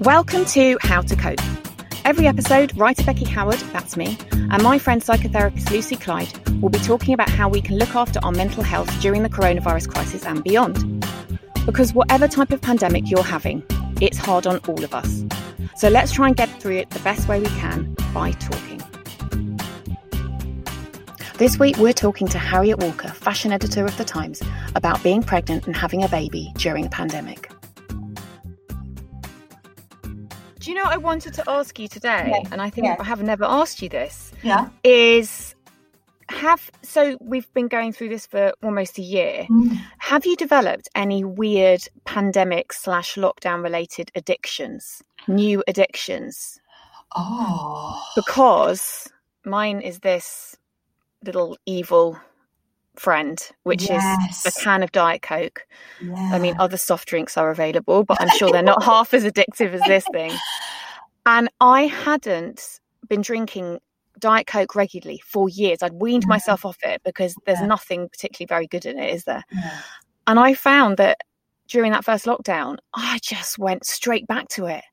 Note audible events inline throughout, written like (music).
Welcome to How to Cope. Every episode, writer Becky Howard, that's me, and my friend psychotherapist Lucy Clyde will be talking about how we can look after our mental health during the coronavirus crisis and beyond. Because whatever type of pandemic you're having, it's hard on all of us. So let's try and get through it the best way we can by talking. This week, we're talking to Harriet Walker, fashion editor of The Times, about being pregnant and having a baby during a pandemic. You know what I wanted to ask you today? Yeah, And I think yeah. I have never asked you this. Yeah. Is have so we've been going through this for almost a year. Mm. Have you developed any weird pandemic slash lockdown related addictions? New addictions? Oh. Because mine is this little evil friend, which Yes. is a can of Diet Coke. Yeah. I mean, other soft drinks are available, but I'm sure they're not (laughs) half as addictive as this thing. And I hadn't been drinking Diet Coke regularly for years. I'd weaned Yeah. myself off it because there's Yeah. nothing particularly very good in it, is there? And I found that during that first lockdown, I just went straight back to it.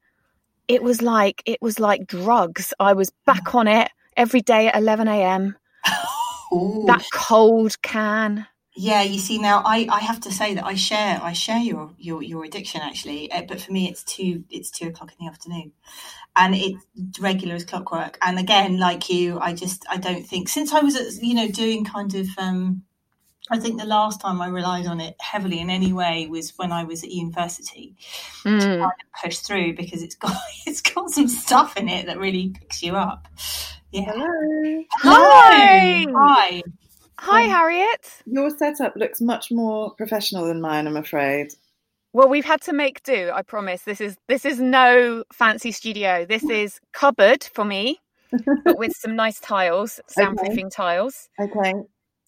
It was like it was like drugs. I was back on it every day at 11 a.m. That cold can. Yeah, you see now I, I have to say that I share I share your your, your addiction actually, uh, but for me it's two it's two o'clock in the afternoon, and it's regular as clockwork. And again, like you, I just I don't think since I was at, you know doing kind of um, I think the last time I relied on it heavily in any way was when I was at university to Mm. kind of push through because it's (laughs) got it's got some stuff in it that really picks you up. Yeah. Hello. Hi. Hi. Hi, Harriet. Your setup looks much more professional than mine, I'm afraid. Well, we've had to make do. I promise. This is this is no fancy studio. This (laughs) is cupboard for me, but with (laughs) some nice tiles, soundproofing tiles. Okay.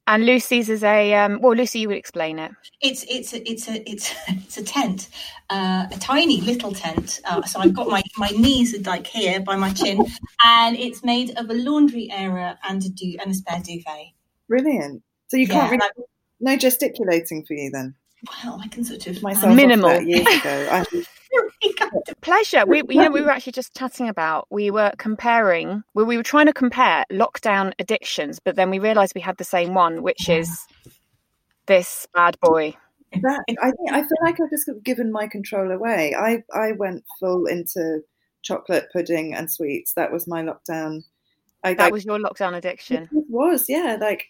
And Lucy's is a um, well, Lucy, you would explain it. It's it's a, it's a it's it's a tent, uh, a tiny little tent. Uh, so I've got my my knees are like here by my chin, (laughs) and it's made of a laundry area and a du- and a spare duvet. Brilliant. So you can't really, and no gesticulating for you then. Well, I can sort of Myself off Minimal. that years ago. I, (laughs) (laughs) Pleasure. We we- you know we were actually just chatting about we were comparing well, we were trying to compare lockdown addictions, but then we realised we had the same one, which is this bad boy. that, I think I feel like I've just given my control away. I I went full into chocolate pudding and sweets. That was my lockdown. I That like, was your lockdown addiction. It was, yeah. Like,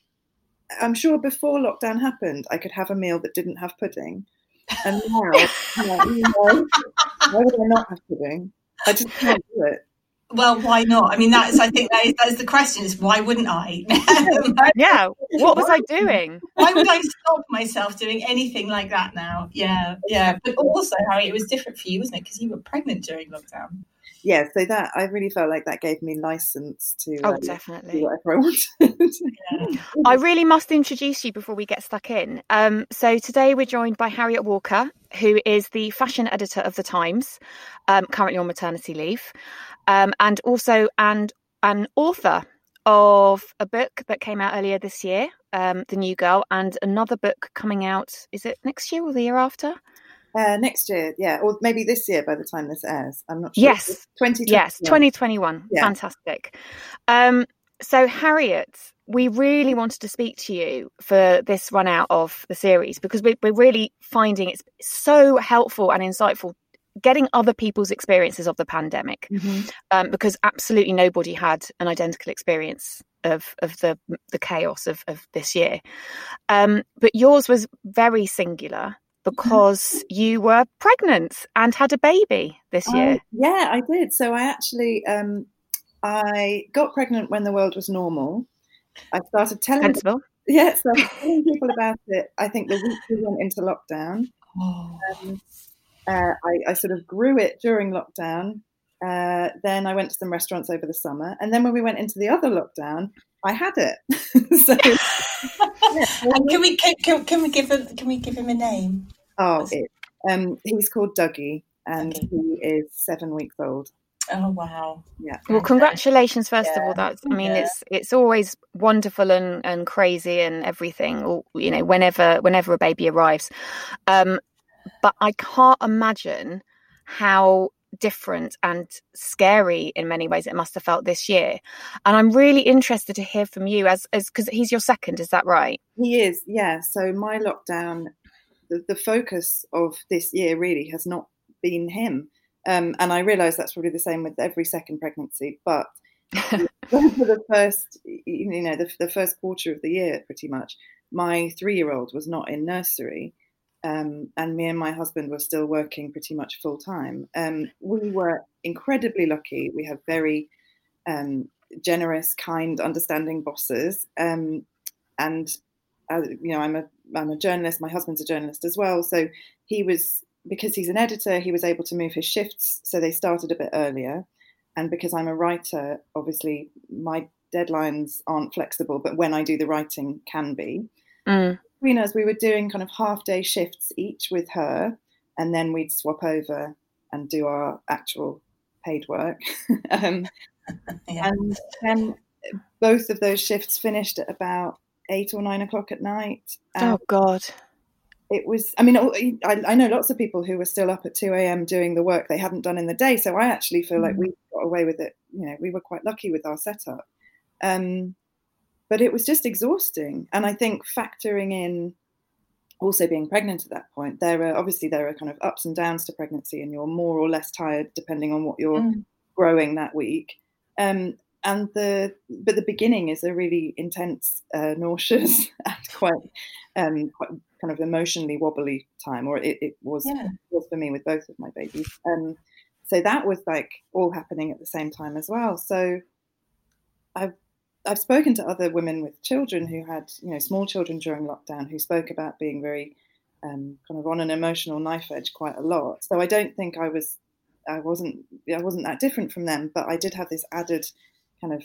I'm sure before lockdown happened, I could have a meal that didn't have pudding. And now, yeah, you know, why would I not have pudding? I just can't do it. Well, why not? I mean, that's I think that is, that is the question: is why wouldn't I? (laughs) Yeah. What was I doing? why would I stop myself doing anything like that now? Yeah, yeah. But also, Harry, it was different for you, wasn't it? Because you were pregnant during lockdown. Yeah, so that I really felt like that gave me license to Oh, um, do definitely. whatever I (laughs) wanted. (laughs) I really must introduce you before we get stuck in. Um, so today we're joined by Harriet Walker, who is the fashion editor of the Times, um, currently on maternity leave, um, and also and an author of a book that came out earlier this year, um, The New Girl, and another book coming out. Is it next year or the year after? Uh, next year, yeah, or maybe this year by the time this airs. I'm not sure. Yes. twenty. Yes, 2021. Yeah. Fantastic. Um, so, Harriet, we really wanted to speak to you for this run out of the series because we, we're really finding it's so helpful and insightful getting other people's experiences of the pandemic Mhm. um, because absolutely nobody had an identical experience of of the the chaos of of this year um, but yours was very singular because you were pregnant and had a baby this I- year yeah, I did. So I actually, um, I got pregnant when the world was normal. I started telling, sensible (laughs) yeah, so I was telling people about it. I think the week we went into lockdown. Oh. Um, uh, I, I sort of grew it during lockdown. Uh, then I went to some restaurants over the summer, and then when we went into the other lockdown, I had it. (laughs) so, (laughs) And can we can, can, can we give him can we give him a name? oh, it, um, he's called Dougie, and Dougie. he is seven weeks old. Oh wow! Yeah. Well, congratulations first of all. That's I mean, Yeah. it's it's always wonderful and, and crazy and everything. Or you know, whenever whenever a baby arrives, um, but I can't imagine how different and scary in many ways it must have felt this year. And I'm really interested to hear from you as as because he's your second. Is that right? He is, yeah. So my lockdown, the, the focus of this year really has not been him. Um, and I realise that's probably the same with every second pregnancy, but (laughs) for the first, you know, the, the first quarter of the year, pretty much, my three-year-old was not in nursery, um, and me and my husband were still working pretty much full time. Um, we were incredibly lucky. We have very um, generous, kind, understanding bosses, um, and uh, you know, I'm a I'm a journalist. My husband's a journalist as well, so he was because he's an editor. He was able to move his shifts, so they started a bit earlier. And because I'm a writer, obviously my deadlines aren't flexible, but when I do the writing, can be. Mm. Between us, we were doing kind of half day shifts each with her, and then we'd swap over and do our actual paid work. (laughs) um, (laughs) Yeah. and then both of those shifts finished at about eight or nine o'clock at night. Oh God. it was, I mean, I, I know lots of people who were still up at 2 a.m. doing the work they hadn't done in the day. So I actually feel like we got away with it. You know, we were quite lucky with our setup. Um, but it was just exhausting. And I think factoring in also being pregnant at that point, there are obviously there are kind of ups and downs to pregnancy, and you're more or less tired depending on what you're Mm. growing that week. Um, and the but the beginning is a really intense, uh, (laughs) nauseous, and quite um, quite kind of emotionally wobbly time, or it, it was Yeah. was for me with both of my babies. Um, so that was like all happening at the same time as well. So I've I've spoken to other women with children who had you know small children during lockdown who spoke about being very um, kind of on an emotional knife edge quite a lot. So I don't think I was I wasn't I wasn't that different from them, but I did have this added kind of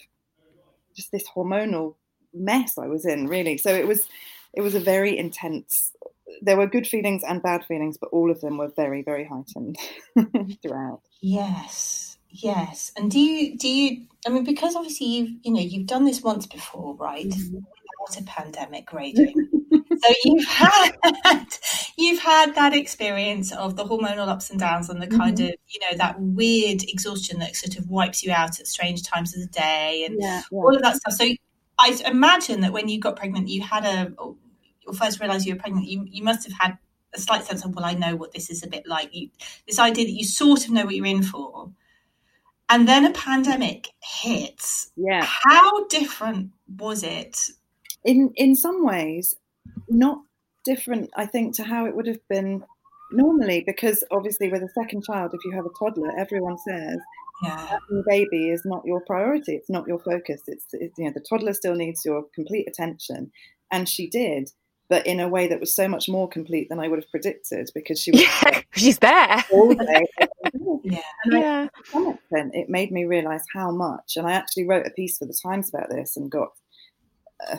just this hormonal mess I was in really. So it was it was a very intense. There were good feelings and bad feelings, but all of them were very very heightened (laughs) throughout. Yes, yes. And do you do you? I mean, because obviously you've you know you've done this once before, right? Mm-hmm. Without a pandemic raging. (laughs) so you've had you've had that experience of the hormonal ups and downs and the kind mm-hmm. of you know that weird exhaustion that sort of wipes you out at strange times of the day and Yeah, all of that stuff. So I imagine that when you got pregnant, you had a oh, or first realised you were pregnant. You you must have had a slight sense of well, I know what this is a bit like. You, this idea that you sort of know what you're in for, and then a pandemic hits. yeah. How different was it? in in some ways not different i think to how it would have been normally because obviously with a second child if you have a toddler everyone says Yeah, having a baby is not your priority it's not your focus it's, it's you know the toddler still needs your complete attention and she did but in a way that was so much more complete than i would have predicted because she was Yeah, (laughs) she's there. all day (laughs) yeah, and I, Yeah. to some extent, it made me realize how much. And I actually wrote a piece for the Times about this and got uh,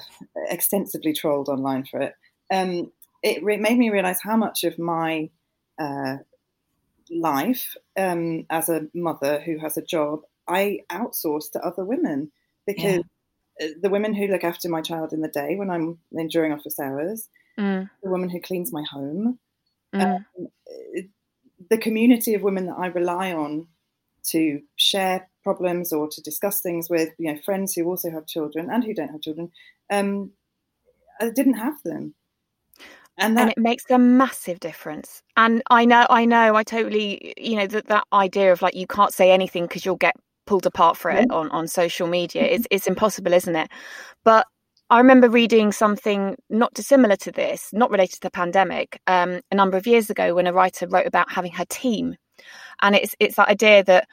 extensively trolled online for it. Um, it re- made me realize how much of my uh, life um, as a mother who has a job I outsource to other women because uh the women who look after my child in the day when I'm in during office hours, Mm, the woman who cleans my home, mm, um, the community of women that I rely on to share problems or to discuss things with you know friends who also have children and who don't have children um, i didn't have them. And, that- and, it makes a massive difference. And i know i know i totally you know that that idea of like you can't say anything because you'll get pulled apart for it on on social media. It's it's impossible isn't it? But I remember reading something not dissimilar to this, not related to the pandemic, um, a number of years ago when a writer wrote about having her team, and it's it's that idea that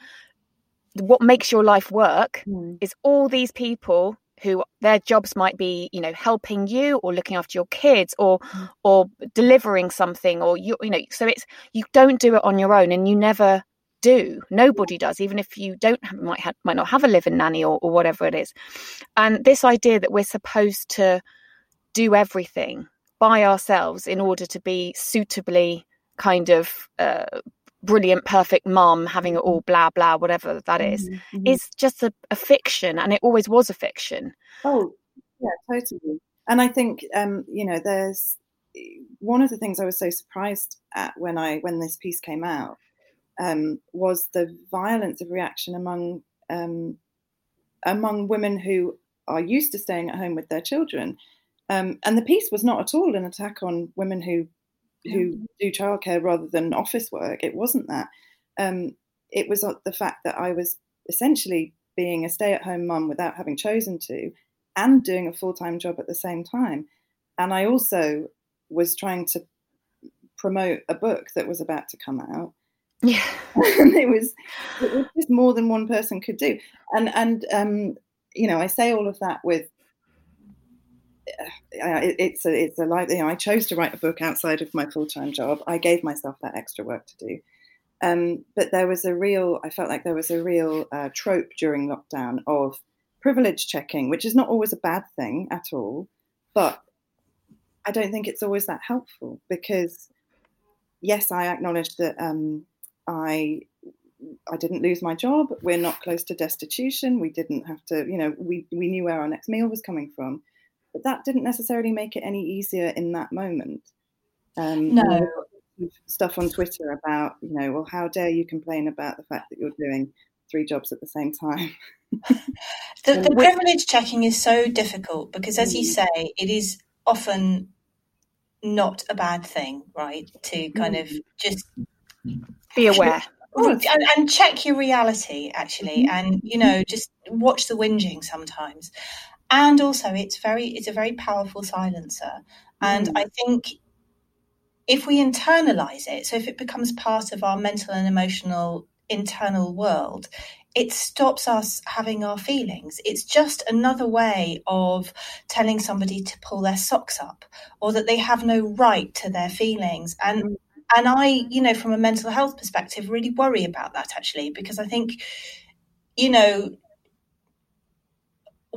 what makes your life work mm. is all these people who their jobs might be you know helping you or looking after your kids or mm. or delivering something or you you know so it's you don't do it on your own and you never do nobody does even if you don't have, might have, might not have a living nanny or, or whatever it is and this idea that we're supposed to do everything by ourselves in order to be suitably kind of uh, brilliant, perfect mom having it all blah blah, whatever that is, mm-hmm. mm-hmm. is just a, a, fiction, and it always was a fiction. Oh, yeah, totally. And I think um, you know, there's one of the things I was so surprised at when I when this piece came out um, was the violence of reaction among um, among women who are used to staying at home with their children. Um, and the piece was not at all an attack on women who who do childcare rather than office work. It wasn't that. Um, it was the fact that I was essentially being a stay at home mum without having chosen to and doing a full time job at the same time. And I also was trying to promote a book that was about to come out. Yeah. (laughs) it was it was just more than one person could do. And and um, you know, I say all of that with it, it's a it's a like you know I chose to write a book outside of my full time job. I gave myself that extra work to do. Um, but there was a real I felt like there was a real uh, trope during lockdown of privilege checking, which is not always a bad thing at all, but I don't think it's always that helpful because yes, I acknowledge that um, I I didn't lose my job. We're not close to destitution. We didn't have to, you know, we, we knew where our next meal was coming from but that didn't necessarily make it any easier in that moment. Um, no. Stuff on Twitter about, you know, well, how dare you complain about the fact that you're doing three jobs at the same time? (laughs) the, the (laughs) privilege checking is so difficult because, as you mm. say, it is often not a bad thing, right? To kind of mm. just be aware. And, and, check your reality actually mm-hmm. and you know just watch the whinging sometimes and also it's very it's a very powerful silencer and mm. i think if we internalize it so if it becomes part of our mental and emotional internal world it stops us having our feelings it's just another way of telling somebody to pull their socks up or that they have no right to their feelings and mm. And i you know from a mental health perspective really worry about that actually because i think you know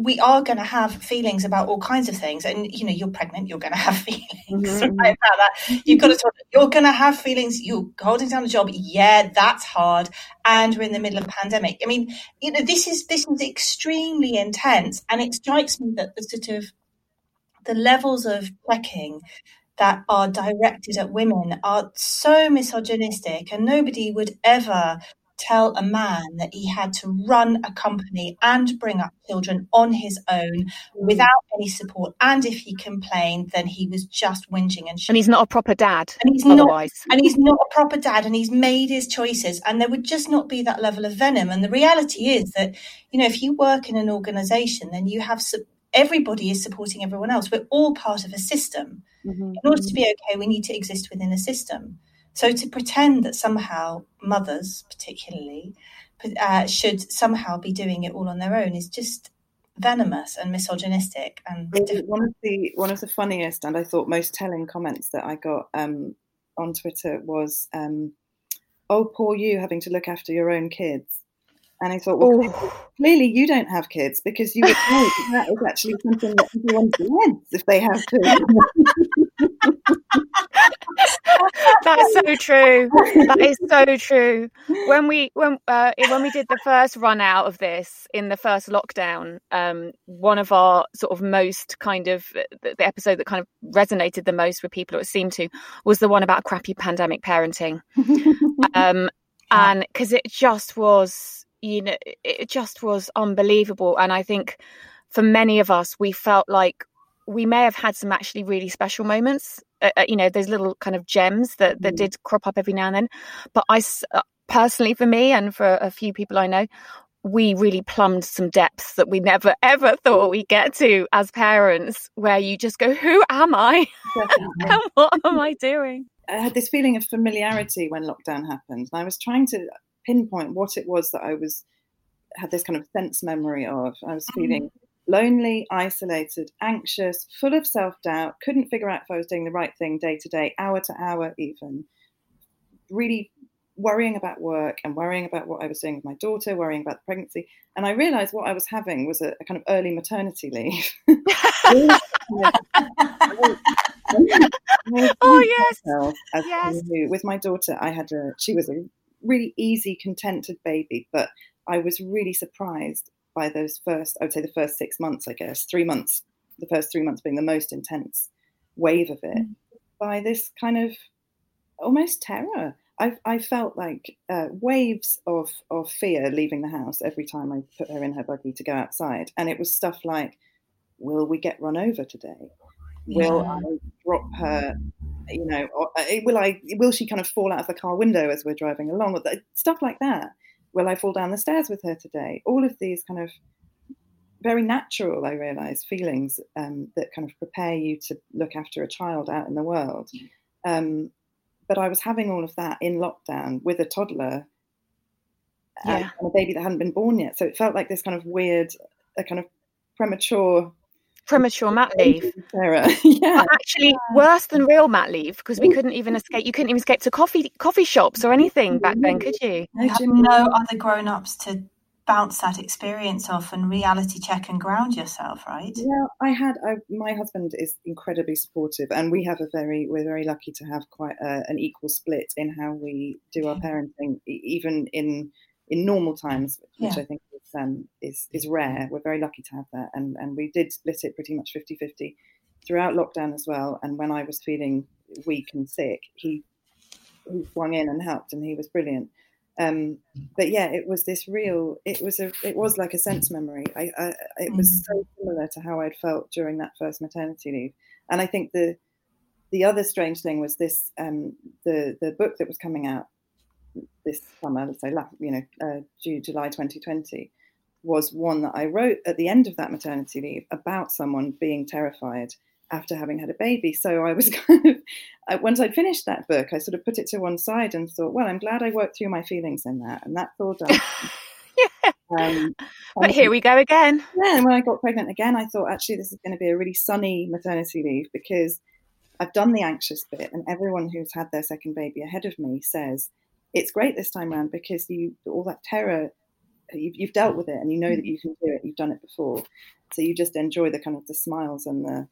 we are going to have feelings about all kinds of things. And you know you're pregnant you're going to have (laughs) feelings mm-hmm. right about that. You've got to talk, you're going to have feelings you're holding down a job. Yeah that's hard. And we're in the middle of a pandemic. I mean you know this is this is extremely intense. And it strikes me that the sort of the levels of checking that are directed at women are so misogynistic and nobody would ever tell a man that he had to run a company and bring up children on his own mm. without any support. And if he complained, then he was just whinging and And he's not a proper dad. And he's otherwise. not. And he's not a proper dad. And he's made his choices. And there would just not be that level of venom. And the reality is that you know if you work in an organisation, then you have. Everybody is supporting everyone else. We're all part of a system. Mm-hmm. In order to be okay, we need to exist within a system. So to pretend that somehow mothers, particularly, uh, should somehow be doing it all on their own is just venomous and misogynistic. And one of the one of the funniest and I thought most telling comments that I got um, on Twitter was, um, "Oh, poor you having to look after your own kids." And I thought, well, oh. clearly you don't have kids because you would know that is actually something that everyone wants if they have to. (laughs) That's so true. That is so true. When we when uh, when we did the first run out of this in the first lockdown, um, one of our sort of most kind of the, the episode that kind of resonated the most with people, it seemed to, was the one about crappy pandemic parenting, (laughs) um, and because it just was you know, it just was unbelievable. And I think for many of us, we felt like we may have had some actually really special moments. Uh, uh you know, those little kind of gems that that mm. did crop up every now and then. But I uh, personally, for me and for a few people I know, we really plumbed some depths that we never (laughs) ever thought we'd get to as parents, where you just go, Who am I? (laughs) and what am I doing? I had this feeling of familiarity when lockdown happened. And I was trying to pinpoint what it was that I was had this kind of sense memory of. I was mm-hmm. feeling lonely, isolated, anxious, full of self doubt, couldn't figure out if I was doing the right thing day to day, hour to hour, even. Really worrying about work and worrying about what I was doing with my daughter, worrying about the pregnancy. And I realized what I was having was a, a kind of early maternity leave. (laughs) (laughs) oh, yes. yes. With my daughter, I had a, she was a really easy, contented baby, but I was really surprised by those first, I would say the first six months, I guess, three months, the first three months being the most intense wave of it, mm. by this kind of almost terror. I, I felt like uh, waves of, of fear leaving the house every time I put her in her buggy to go outside. And it was stuff like, will we get run over today? Will yeah. I drop her? You know, or, uh, will I? Will she kind of fall out of the car window as we're driving along? Or stuff like that. Will I fall down the stairs with her today? All of these kind of very natural, I realise, feelings um, that kind of prepare you to look after a child out in the world. Um, but I was having all of that in lockdown with a toddler yeah. and a baby that hadn't been born yet. So it felt like this kind of weird, a kind of premature premature mat leave. Sarah. (laughs) yeah. actually worse than real mat leave because we couldn't even escape you couldn't even escape to coffee coffee shops or anything back then, could you? You have no other grown ups to bounce that experience off and reality check and ground yourself, right? Yeah, I had. I, my husband is incredibly supportive, and we have a very. We're very lucky to have quite a, an equal split in how we do our parenting, even in in normal times, which yeah. I think is, um, is is rare. We're very lucky to have that, and and we did split it pretty much 50-50 throughout lockdown as well. And when I was feeling weak and sick, he he swung in and helped, and he was brilliant. Um, but yeah, it was this real. It was a. It was like a sense memory. I, I it was mm. so similar to how I'd felt during that first maternity leave. And I think the the other strange thing was this. Um, the the book that was coming out this summer, let's say, you know, uh, July 2020, was one that I wrote at the end of that maternity leave about someone being terrified after having had a baby. So I was (laughs) kind of, once I'd finished that book, I sort of put it to one side and thought, well, I'm glad I worked through my feelings in that. And that's all done. (laughs) yeah. Um, but here we go again. Yeah. And when I got pregnant again, I thought, actually, this is going to be a really sunny maternity leave because I've done the anxious bit. And everyone who's had their second baby ahead of me says, it's great this time around because you all that terror you've, you've dealt with it and you know that you can do it you've done it before so you just enjoy the kind of the smiles and the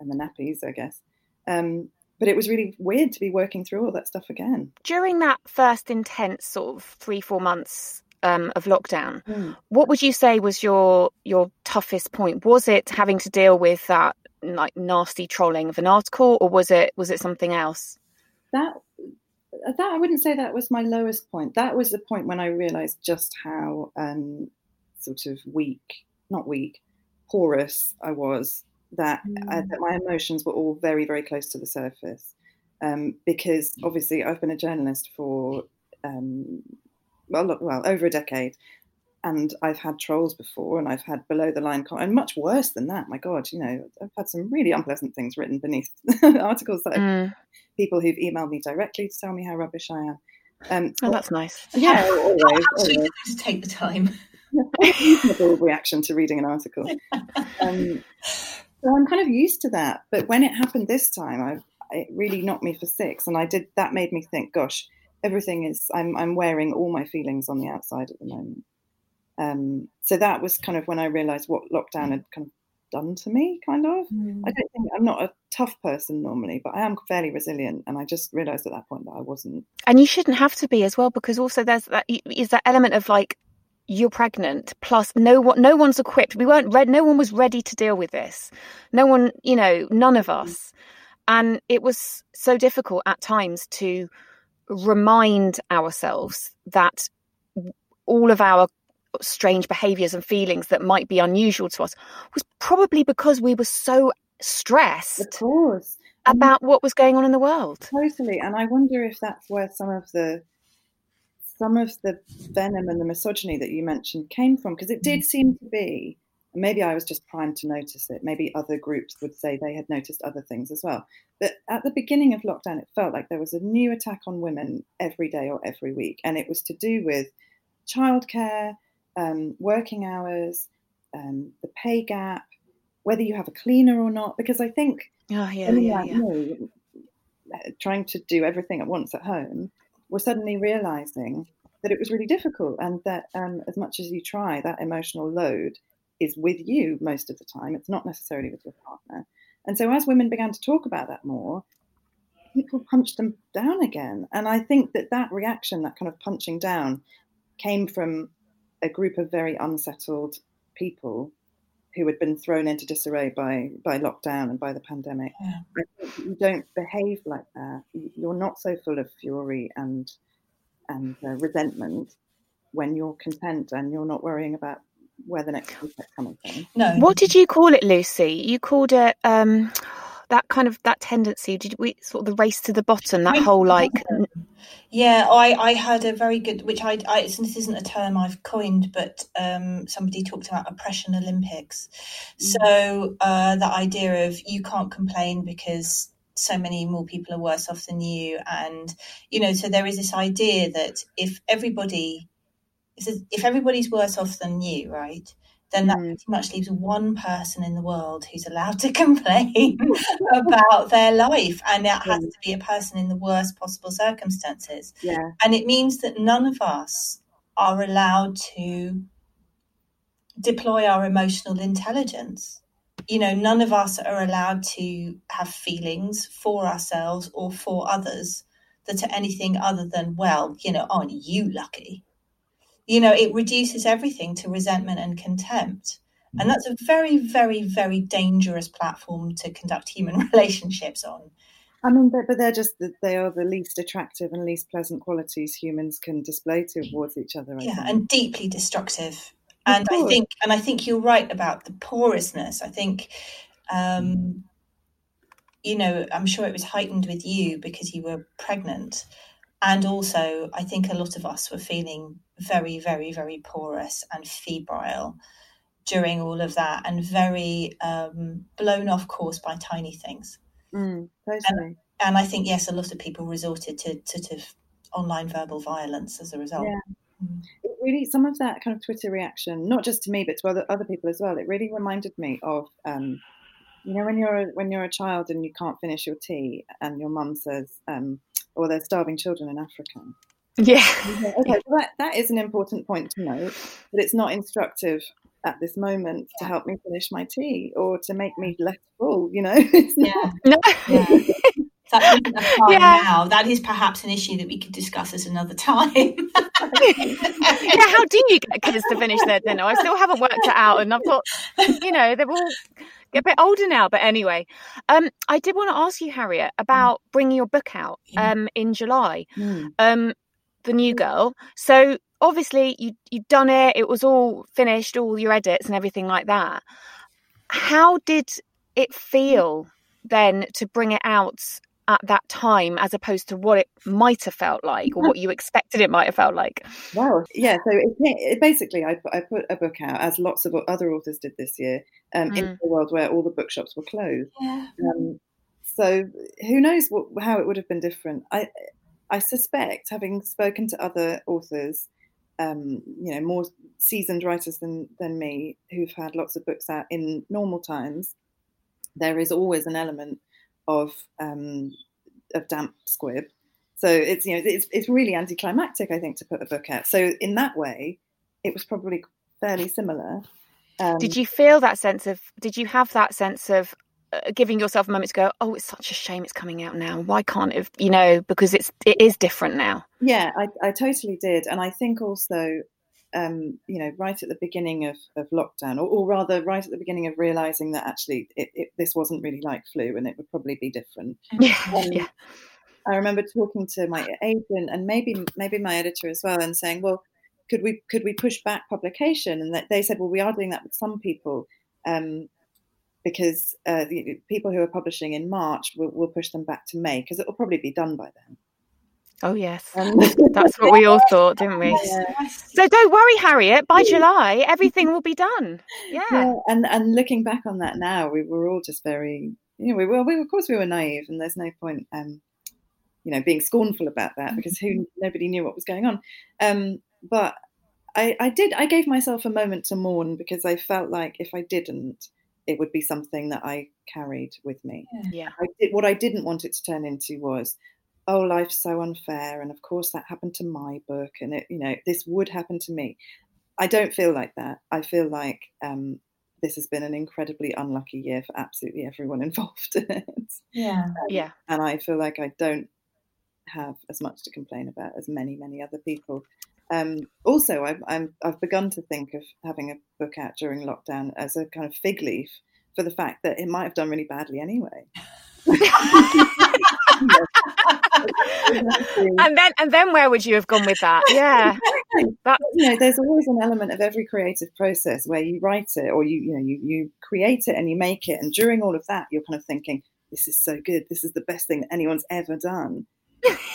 and the nappies, I guess. Um, but it was really weird to be working through all that stuff again. During that first intense sort of three, four months um, of lockdown, mm. what would you say was your your toughest point? Was it having to deal with that like nasty trolling of an article, or was it was it something else? That that I wouldn't say that was my lowest point. That was the point when I realised just how um, sort of weak, not weak, porous I was that, mm. uh, that my emotions were all very, very close to the surface. Um, because obviously I've been a journalist for um, well, well, over a decade, and I've had trolls before, and I've had below the line, and much worse than that. My God, you know, I've had some really unpleasant things written beneath (laughs) articles that mm. people who've emailed me directly to tell me how rubbish I am. Um, oh, that's nice. (laughs) Yeah, (laughs) always, always. to take the time. reasonable reaction to reading an article. Um, so I'm kind of used to that. But when it happened this time, I, it really knocked me for six. And I did, that made me think, gosh, everything is, I'm, I'm wearing all my feelings on the outside at the moment. Um, so that was kind of when I realized what lockdown had kind of done to me, kind of. Mm. I don't think I'm not a tough person normally, but I am fairly resilient. And I just realized at that point that I wasn't. And you shouldn't have to be as well, because also there's that is that element of like you're pregnant plus no one no one's equipped we weren't ready no one was ready to deal with this no one you know none of mm. us and it was so difficult at times to remind ourselves that all of our strange behaviors and feelings that might be unusual to us was probably because we were so stressed of course about what was going on in the world. Totally and i wonder if that's where some of the some of the venom and the misogyny that you mentioned came from because it did mm. seem to be maybe i was just primed to notice it maybe other groups would say they had noticed other things as well but at the beginning of lockdown it felt like there was a new attack on women every day or every week and it was to do with childcare um, working hours um, the pay gap whether you have a cleaner or not because i think oh, yeah, yeah, like yeah. me, trying to do everything at once at home were suddenly realizing that it was really difficult and that um, as much as you try, that emotional load is with you most of the time. It's not necessarily with your partner. And so as women began to talk about that more, people punched them down again. And I think that that reaction, that kind of punching down, came from a group of very unsettled people who had been thrown into disarray by by lockdown and by the pandemic. Yeah. you don't behave like that. You're not so full of fury and and uh, resentment when you're content and you're not worrying about where the next paycheck's coming from. No. What did you call it, Lucy? You called it um, that kind of that tendency. Did we sort of the race to the bottom? That whole like. Yeah, I, I had a very good, which I, I this isn't a term I've coined, but um, somebody talked about oppression Olympics. So uh, the idea of you can't complain because so many more people are worse off than you, and you know, so there is this idea that if everybody, if, if everybody's worse off than you, right, then that Mm. pretty much leaves one person in the world who's allowed to (laughs) complain about their life, and that has to be a person in the worst possible circumstances. Yeah, And it means that none of us are allowed to deploy our emotional intelligence. You know, none of us are allowed to have feelings for ourselves or for others that are anything other than, well, you know, aren't you lucky? You know, it reduces everything to resentment and contempt. And that's a very, very, very dangerous platform to conduct human (laughs) relationships on. I mean, but, but they're just they are the least attractive and least pleasant qualities humans can display towards each other. I yeah think. and deeply destructive and i think and i think you're right about the porousness i think um you know i'm sure it was heightened with you because you were pregnant and also i think a lot of us were feeling very very very porous and febrile during all of that and very um blown off course by tiny things Mm, totally. and i think yes a lot of people resorted to to, to online verbal violence as a result Yeah. Mm. it really some of that kind of Twitter reaction, not just to me but to other other people as well. It really reminded me of um, you know when you're a, when you're a child and you can't finish your tea and your mum says, um, "Or there's starving children in Africa." yeah. Okay, well, that that is an important point to note, but it's not instructive at this moment to help me finish my tea or to make me less full. You know, (laughs) yeah No. (laughs) Yeah. That Yeah. now. That is perhaps an issue that we could discuss at another time. (laughs) (laughs) yeah, how do you get kids to finish their dinner? I still haven't worked it out, and I've got, you know, they're all a bit older now. But anyway, um, I did want to ask you, Harriet, about bringing your book out um in July, Hmm. um, the New Girl. So obviously you you'd done it; it was all finished, all your edits and everything like that. How did it feel then to bring it out? At that time, as opposed to what it might have felt like, or what you expected it might have felt like. Wow. Yeah. So it, it, basically, I, put- I put a book out, as lots of other authors did this year, um, Mm. into the world where all the bookshops were closed. yeah. Um, so who knows what, how it would have been different? I I suspect, having spoken to other authors, um, you know, more seasoned writers than than me, who've had lots of books out in normal times, there is always an element of um, of damp squib. So it's you know it's it's really anticlimactic, I think, to put a book out. So in that way, it was probably fairly similar. Um, Did you feel that sense of? Did you have that sense of uh, giving yourself a moment to go? Oh, it's such a shame it's coming out now. Why can't it? You know, because it's it is different now. Yeah, I, I totally did. And I think also, um, you know, right at the beginning of, of lockdown, or, or rather, right at the beginning of realizing that actually it, it, this wasn't really like flu and it would probably be different. (laughs) Yeah, yeah. I remember talking to my agent and maybe maybe my editor as well, and saying, "Well, could we could we push back publication? And they said, well, we are doing that with some people. Um, because uh, the people who are publishing in March will, will push them back to May because it will probably be done by then. Oh yes, um, that's what we all thought, didn't we? (laughs) So don't worry, Harriet. By July, everything will be done. Yeah. yeah. And and looking back on that now, we were all just very, you know, we were, we of course we were naive, and there's no point, um, you know, being scornful about that because who mm-hmm. nobody knew what was going on. Um, but I, I did, I gave myself a moment to mourn because I felt like if I didn't, it would be something that I carried with me. Yeah. I did, what I didn't want it to turn into was oh life's so unfair and of course that happened to my book and it you know this would happen to me. I don't feel like that. I feel like um, this has been an incredibly unlucky year for absolutely everyone (laughs) involved in it. Yeah. Um, yeah. and i feel like i don't have as much to complain about as many many other people. Um, also I've, i have begun to think of having a book out during lockdown as a kind of fig leaf for the fact that it might have done really badly anyway (laughs) (laughs) and then and then where would you have gone with that? Yeah. That, you know, there's always an element of every creative process where you write it or you, you know, you, you create it and you make it. And during all of that, you're kind of thinking, this is so good. This is the best thing that anyone's ever done.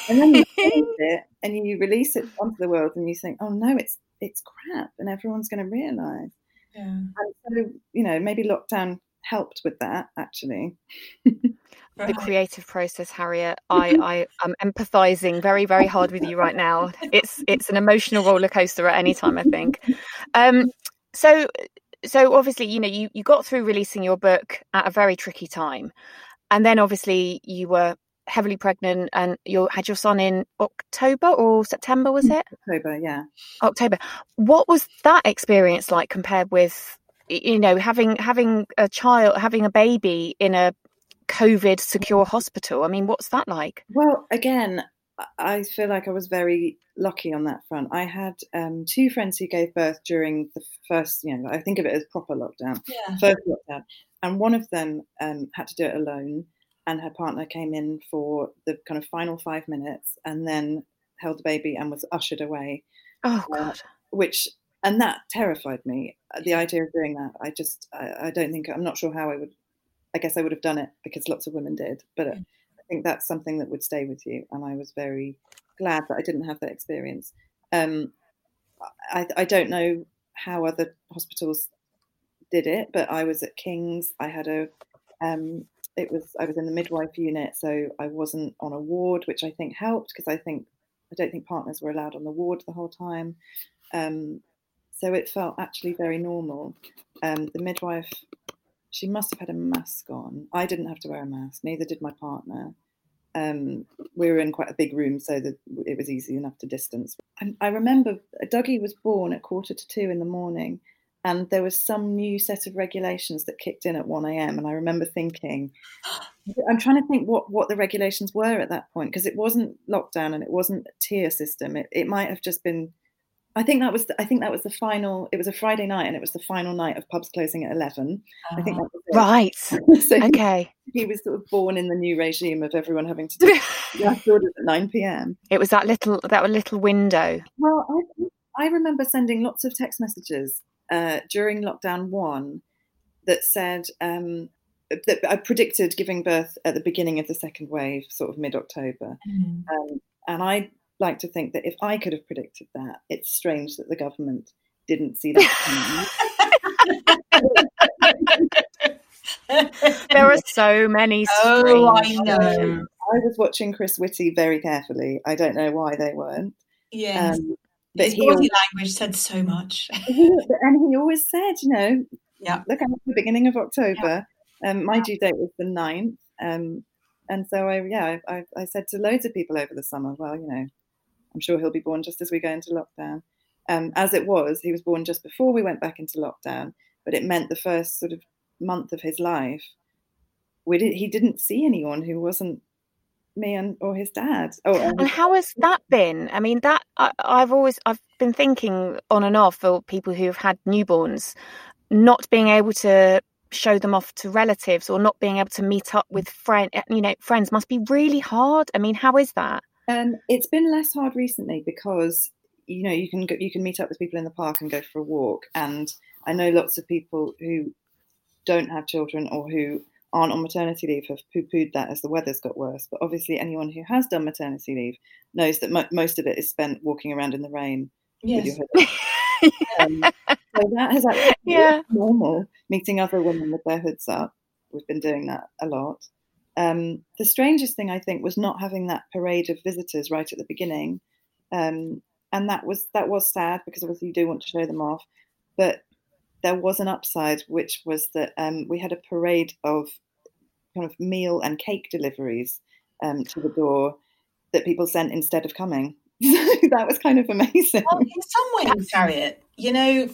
and then you (laughs) it and you release it onto the world and you think, oh no, it's it's crap and everyone's going to realize. Yeah. And so, you know, maybe lockdown helped with that actually. the creative process harriet. I i am empathizing very very hard with you right now. It's it's an emotional roller coaster at any time i think. Um so so obviously you know you you got through releasing your book at a very tricky time. And then obviously you were heavily pregnant and you had your son in october or september was it? October yeah. October. What was that experience like compared with you know having having a child having a baby in a COVID secure hospital. I mean, what's that like? Well, again, I feel like I was very lucky on that front. I had um, two friends who gave birth during the first, you know, I think of it as proper lockdown, yeah. first lockdown. And one of them um, had to do it alone, and her partner came in for the kind of final five minutes and then held the baby and was ushered away. Oh, uh, God. Uh, which, and that terrified me. The idea of doing that, I just, I, I don't think, I'm not sure how I would I guess I would have done it because lots of women did. But mm. I think that's something that would stay with you. And I was very glad that I didn't have that experience. Um, I, I don't know how other hospitals did it, but I was at King's. I had a, um, it was I was in the midwife unit, so I wasn't on a ward, which I think helped because I think I don't think partners were allowed on the ward the whole time. Um, so it felt actually very normal. Um, the midwife she must have had a mask on. I didn't have to wear a mask, neither did my partner. Um, we were in quite a big room, so that it was easy enough to distance. And I remember Dougie was born at quarter to two in the morning, and there was some new set of regulations that kicked in at 1 a.m. And I remember thinking, (gasps) I'm trying to think what, what the regulations were at that point, because it wasn't lockdown and it wasn't a tier system. It, it might have just been I think that was the, I think that was the final. It was a Friday night, and it was the final night of pubs closing at eleven. I think that was it. right. (laughs) so okay. He, he, was sort of born in the new regime of everyone having to (laughs) do last orders at nine p.m. It was that little that little window. Well, I, I remember sending lots of text messages uh, during lockdown one that said um, that I predicted giving birth at the beginning of the second wave, sort of mid October, mm-hmm. um, and I like to think that if I could have predicted that, it's strange that the government didn't see that. (laughs) there are so many. Oh, I know. I was watching Chris Whitty very carefully. I don't know why they weren't. Yeah. Um, but His body always, language said so much. (laughs) and he always said, you know, yeah. look at the beginning of October. Yeah. Um, my due date was the 9th. Um, and so I, yeah, I, I, said to loads of people over the summer, well, you know, I'm sure he'll be born just as we go into lockdown. Um, as it was, he was born just before we went back into lockdown, but it meant the first sort of month of his life, we did, he didn't see anyone who wasn't me and or his dad. Oh, and, and how has that been? I mean, that I, I've always I've been thinking on and off for people who've had newborns, not being able to show them off to relatives or not being able to meet up with friend you know friends must be really hard i mean how is that um, it's been less hard recently because you know you can go, you can meet up with people in the park and go for a walk. And I know lots of people who don't have children or who aren't on maternity leave have poo-pooed that as the weather's got worse. But obviously, anyone who has done maternity leave knows that mo- most of it is spent walking around in the rain Yes. with your. Um, (laughs) so that has actually Yeah. normal. Meeting other women with their hoods up, we've been doing that a lot. Um, the strangest thing I think was not having that parade of visitors right at the beginning, um, and that was that was sad because obviously you do want to show them off, but there was an upside, which was that um, we had a parade of kind of meal and cake deliveries um, to the door that people sent instead of coming. (laughs) So that was kind of amazing. Well, in some ways, Harriet, you know,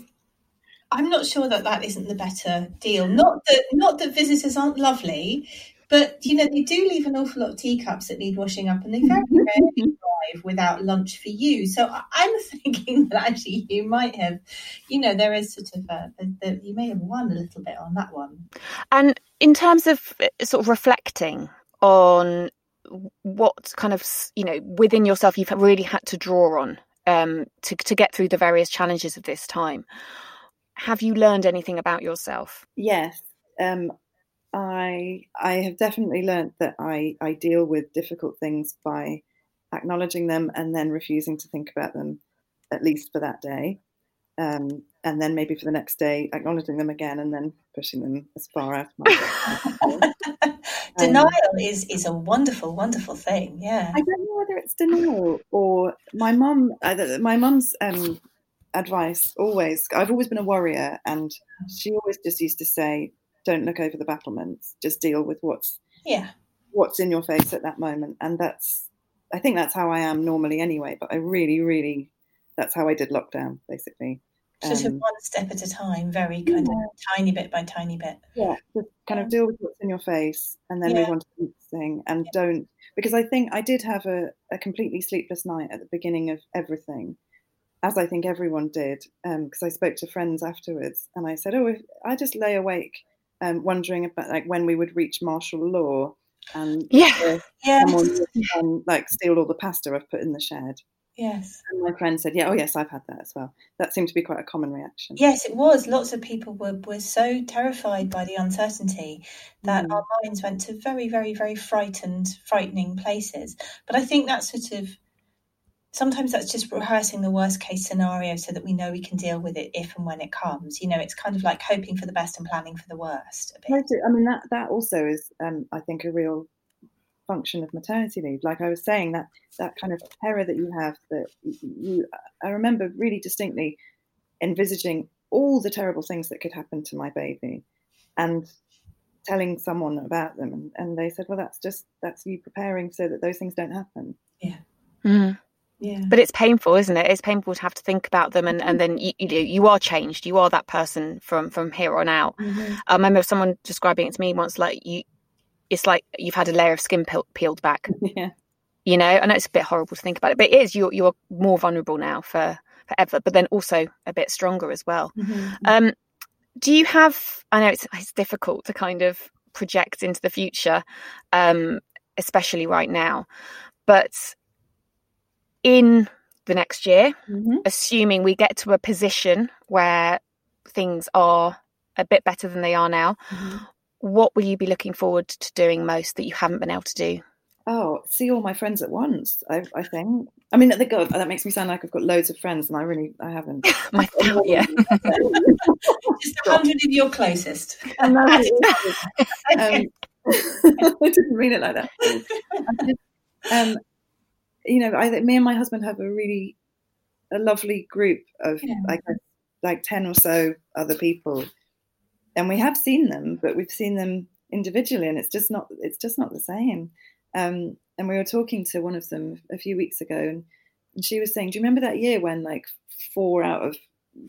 I'm not sure that that isn't the better deal. Not that not that visitors aren't lovely, but you know they do leave an awful lot of teacups that need washing up, and they very (laughs) rarely arrive without lunch for you. So I- I'm (laughs) thinking that actually you might have, you know, there is sort of a, a, a you may have won a little bit on that one. And in terms of uh, sort of reflecting on what kind of you know within yourself you've really had to draw on um, to to get through the various challenges of this time, have you learned anything about yourself? Yes, um, I I have definitely learnt that I I deal with difficult things by acknowledging them and then refusing to think about them, at least for that day, um, and then maybe for the next day acknowledging them again and then pushing them as far out. Of my (laughs) Denial is is a wonderful, wonderful thing. Yeah. I don't know whether it's denial or my mum. uh, My mum's um, advice always. I've always been a warrior, and she always just used to say, "Don't look over the battlements. Just deal with what's Yeah. what's in your face at that moment." And that's. I think that's how I am normally anyway. But I really, really, that's how I did lockdown basically. Sort of Um, one step at a time, very kind Yeah. of tiny bit by tiny bit. yeah just kind of deal with what's in your face and then Yeah. move on to the next thing and don't because i think i did have a, a completely sleepless night at the beginning of everything as i think everyone did because i spoke to friends afterwards and i said oh if i just lay awake um, wondering about like when we would reach martial law and (laughs) Yeah. Yes. someone would um, like steal all the pasta i've put in the shed Yes. and my friend said yeah oh yes i've had that as well that seemed to be quite a common reaction Yes, it was. Lots of people were, were so terrified by the uncertainty that Mm. our minds went to very, very, very frightened, frightening places. But I think that sort of sometimes that's just rehearsing the worst case scenario so that we know we can deal with it if and when it comes. You know, it's kind of like hoping for the best and planning for the worst a bit. Totally. I mean that that also is, um, I think, a real function of maternity leave. Like I was saying, that that kind of terror that you have, that you, I remember really distinctly envisaging all the terrible things that could happen to my baby, and telling someone about them, and, and they said, "Well, that's just that's you preparing so that those things don't happen." Mm. Yeah. But it's painful, isn't it? It's painful to have to think about them, and, and then you, you you are changed. You are that person from from here on out. I remember someone describing it to me once, like you, it's like you've had a layer of skin peel, peeled back. (laughs) yeah. You know, I know it's a bit horrible to think about it, but it is. You're you're more vulnerable now for forever, but then also a bit stronger as well. Um, do you have? I know it's it's difficult to kind of project into the future, um, especially right now, but in the next year, Mhm. assuming we get to a position where things are a bit better than they are now, Mhm. what will you be looking forward to doing most that you haven't been able to do? Oh, see all my friends at once. I, I think. I mean, the God, that makes me sound like I've got loads of friends, and I really, I haven't. (laughs) My (laughs) yeah. Just a hundred of your closest. I know it is. (laughs) um, I didn't mean it like that. Um, you know, I, me and my husband have a really a lovely group of Yeah. like like ten or so other people, and we have seen them, but we've seen them individually, and it's just not it's just not the same. Um, and we were talking to one of them a few weeks ago, and, and she was saying, "Do you remember that year when like four out of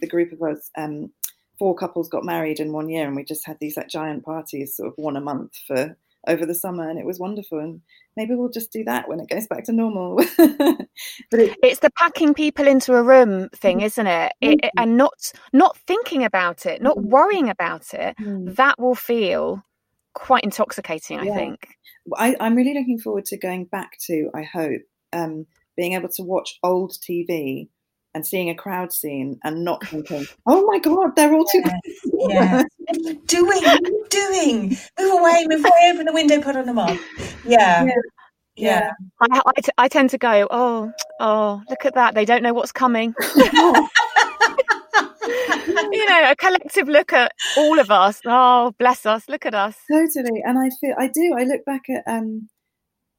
the group of us, um, four couples got married in one year, and we just had these like giant parties, sort of one a month for over the summer, and it was wonderful. And maybe we'll just do that when it goes back to normal. (laughs) but it, It's the packing people into a room thing, isn't it? it Mhm. and not not thinking about it, not Mhm. worrying about it. Mm. That will feel quite intoxicating, I Yeah. think. I, I'm really looking forward to going back to. I hope um, being able to watch old TV and seeing a crowd scene and not (laughs) thinking, "Oh my god, they're all too. yeah. together." Yeah. (laughs) doing, doing, move away, move away, open the window, put on the mask. Yeah. Yeah. Yeah. I, I, t- I tend to go, oh, oh, look at that. They don't know what's coming. (laughs) you know, a collective look at all of us. Oh, bless us. Look at us. Totally. And I feel I do. I look back at um,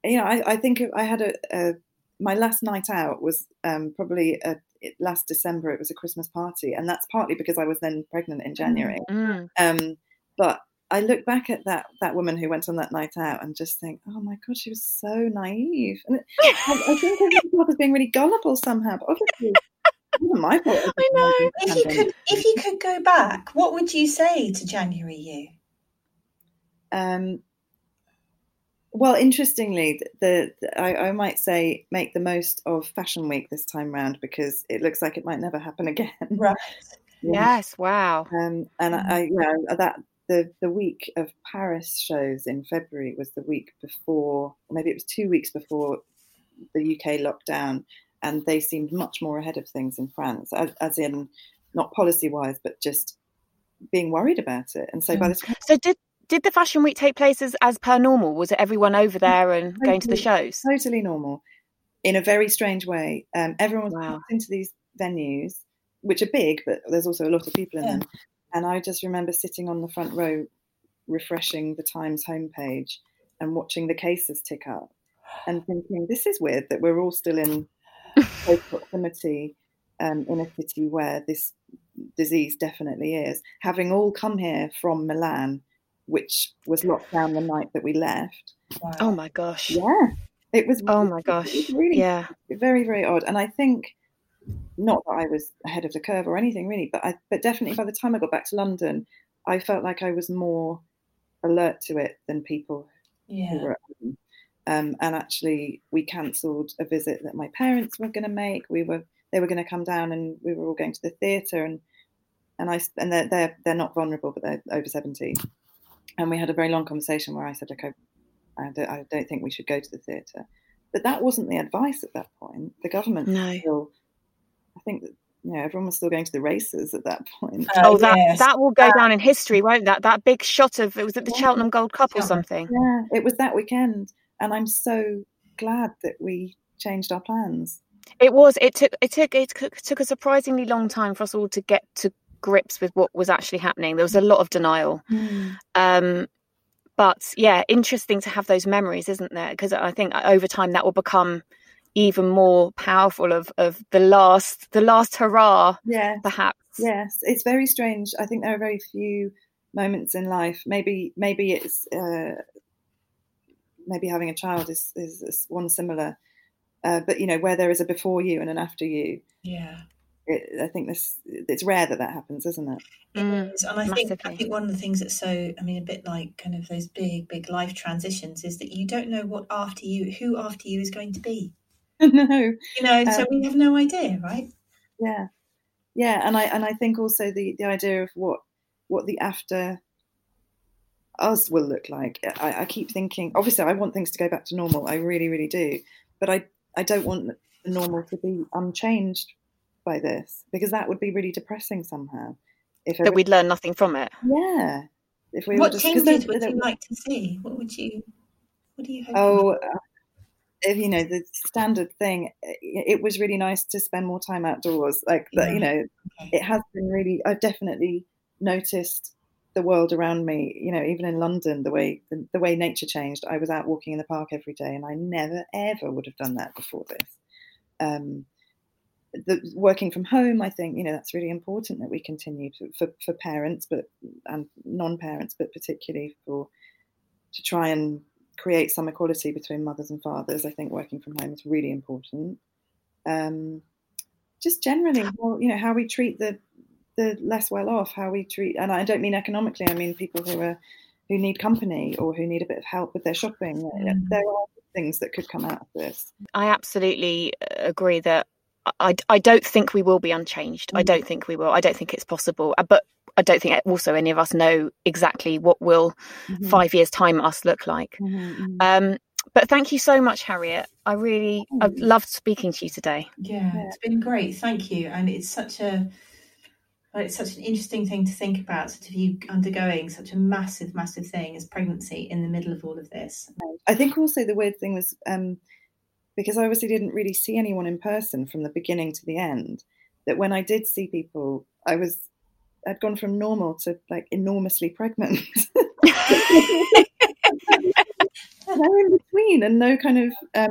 you know, I, I think I had a, a my last night out was um probably a, it- last December. It was a Christmas party, and that's partly because I was then pregnant in January. Mm. Um, but I look back at that that woman who went on that night out and just think, oh my god, she was so naive. And it, I, I think of myself as being really gullible somehow, but obviously. my fault. (laughs) I know. If you could, if you could go back, what would you say to January you? Um, well, interestingly, the, the I, I might say make the most of Fashion Week this time round because it looks like it might never happen (laughs) again. Right. Yeah. Yes, wow. Um, and I, I, you know, that the the week of Paris shows in February was the week before, maybe it was two weeks before the UK lockdown, and they seemed much more ahead of things in France, as, as in not policy wise, but just being worried about it. And so by the time So did did the fashion week take place as, as per normal? Was it everyone over there and going to the shows? totally normal in a very strange way. Um, everyone was Wow. into these venues, which are big, but there's also a lot of people in Yeah. them. And I just remember sitting on the front row, refreshing the Times homepage and watching the cases tick up and thinking, this is weird that we're all still in (laughs) close proximity um, in a city where this disease definitely is. Having all come here from Milan, which was locked down the night that we left. Wow. Oh my gosh. Yeah, it was. Oh my gosh. really Yeah. very very odd and i think not that i was ahead of the curve or anything really but i but definitely by the time i got back to london i felt like i was more alert to it than people who yeah. were at home um, and actually we cancelled a visit that my parents were going to make we were they were going to come down and we were all going to the theatre and and i s- and they're, they're they're not vulnerable but they're over 70 and we had a very long conversation where i said okay i don't, I don't think we should go to the theatre but that wasn't the advice at that point the government No. still i think that you know everyone was still going to the races at that point Uh, Oh, that yes. that will go down in history, won't that? That big shot of it was at the Yeah. Cheltenham Gold Cup or something. yeah it was that weekend and i'm so glad that we changed our plans It was. It took. It took. It took, took a surprisingly long time for us all to get to grips with what was actually happening. There was a lot of denial. Um, but yeah, interesting to have those memories, isn't there? Because I think over time that will become even more powerful of of the last the last hurrah, yeah perhaps. Yes, it's very strange. I think there are very few moments in life. Maybe, maybe it's uh, maybe having a child is is, is one similar, uh, but you know where there is a before you and an after you. Yeah. It, I think this it's rare that that happens, isn't it? It Mm. And I think I think one of the things that's so I mean a bit like kind of those big big life transitions is that you don't know what after you who after you is going to be. (laughs) no, You know, so Um, we have no idea, right? yeah, yeah, and I and I think also the the idea of what what the after us will look like. I, I keep thinking. Obviously, I want things to go back to normal. I really, really do. But I I don't want normal to be unchanged by this because that would be really depressing somehow. If That we'd learn nothing from it. yeah, if we What just 'cause changes they- would they you like to see? What would you what do you hope? Oh, uh, if you know the standard thing, it, it was really nice to spend more time outdoors. Like that, you know, Okay. it has been really. I've definitely noticed the world around me. You know, even in London, the way the, the way nature changed. I was out walking in the park every day, and I never ever would have done that before this. Um, the working from home, I think you know that's really important that we continue to, for for parents, but and non-parents, but particularly for to try and create some equality between mothers and fathers. I think working from home is really important. Um, just generally, well, you know, how we treat the the less well off, how we treat, and I don't mean economically. I mean people who are who need company or who need a bit of help with their shopping. Mm. There are things that could come out of this. I absolutely uh, agree that I, I don't think we will be unchanged. I Mm. don't think we will. I don't think it's possible. Uh, But I don't think also any of us know exactly what will Mhm, five years time us look like. mhm, mhm. Um, but thank you so much, Harriet. I really, I've loved speaking to you today. Yeah, it's been great. Thank you. And it's such a it's such an interesting thing to think about, sort of you undergoing such a massive, massive thing as pregnancy in the middle of all of this. I think also the weird thing was um, because I obviously didn't really see anyone in person from the beginning to the end. That when I did see people, I was I'd gone from normal to like enormously pregnant. (laughs) no in between and no kind of um,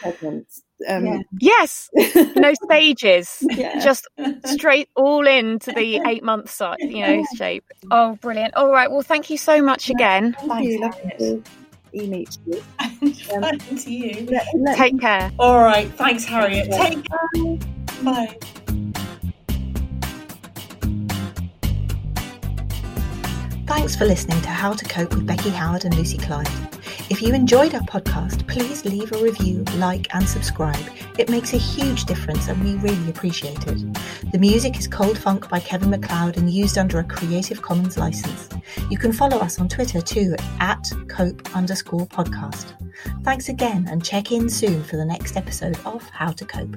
pregnant. Um, Yeah. Yes, no (laughs) stages, Yeah. just straight all into the eight month side, you know, shape. Oh, brilliant! All right, well, thank you so much again. Thank you. Thanks, Lovely to e-meet you. (laughs) Um, Thank to you. Let- let- Take care. All right. Thanks, Harriet. Take care. Bye. Thanks for listening to How to Cope with Becky Howard and Lucy Clyde. If you enjoyed our podcast, please leave a review, like, and subscribe. It makes a huge difference and we really appreciate it. The music is Cold Funk by Kevin MacLeod and used under a Creative Commons license. You can follow us on Twitter too at cope underscore podcast. Thanks again and check in soon for the next episode of How to Cope.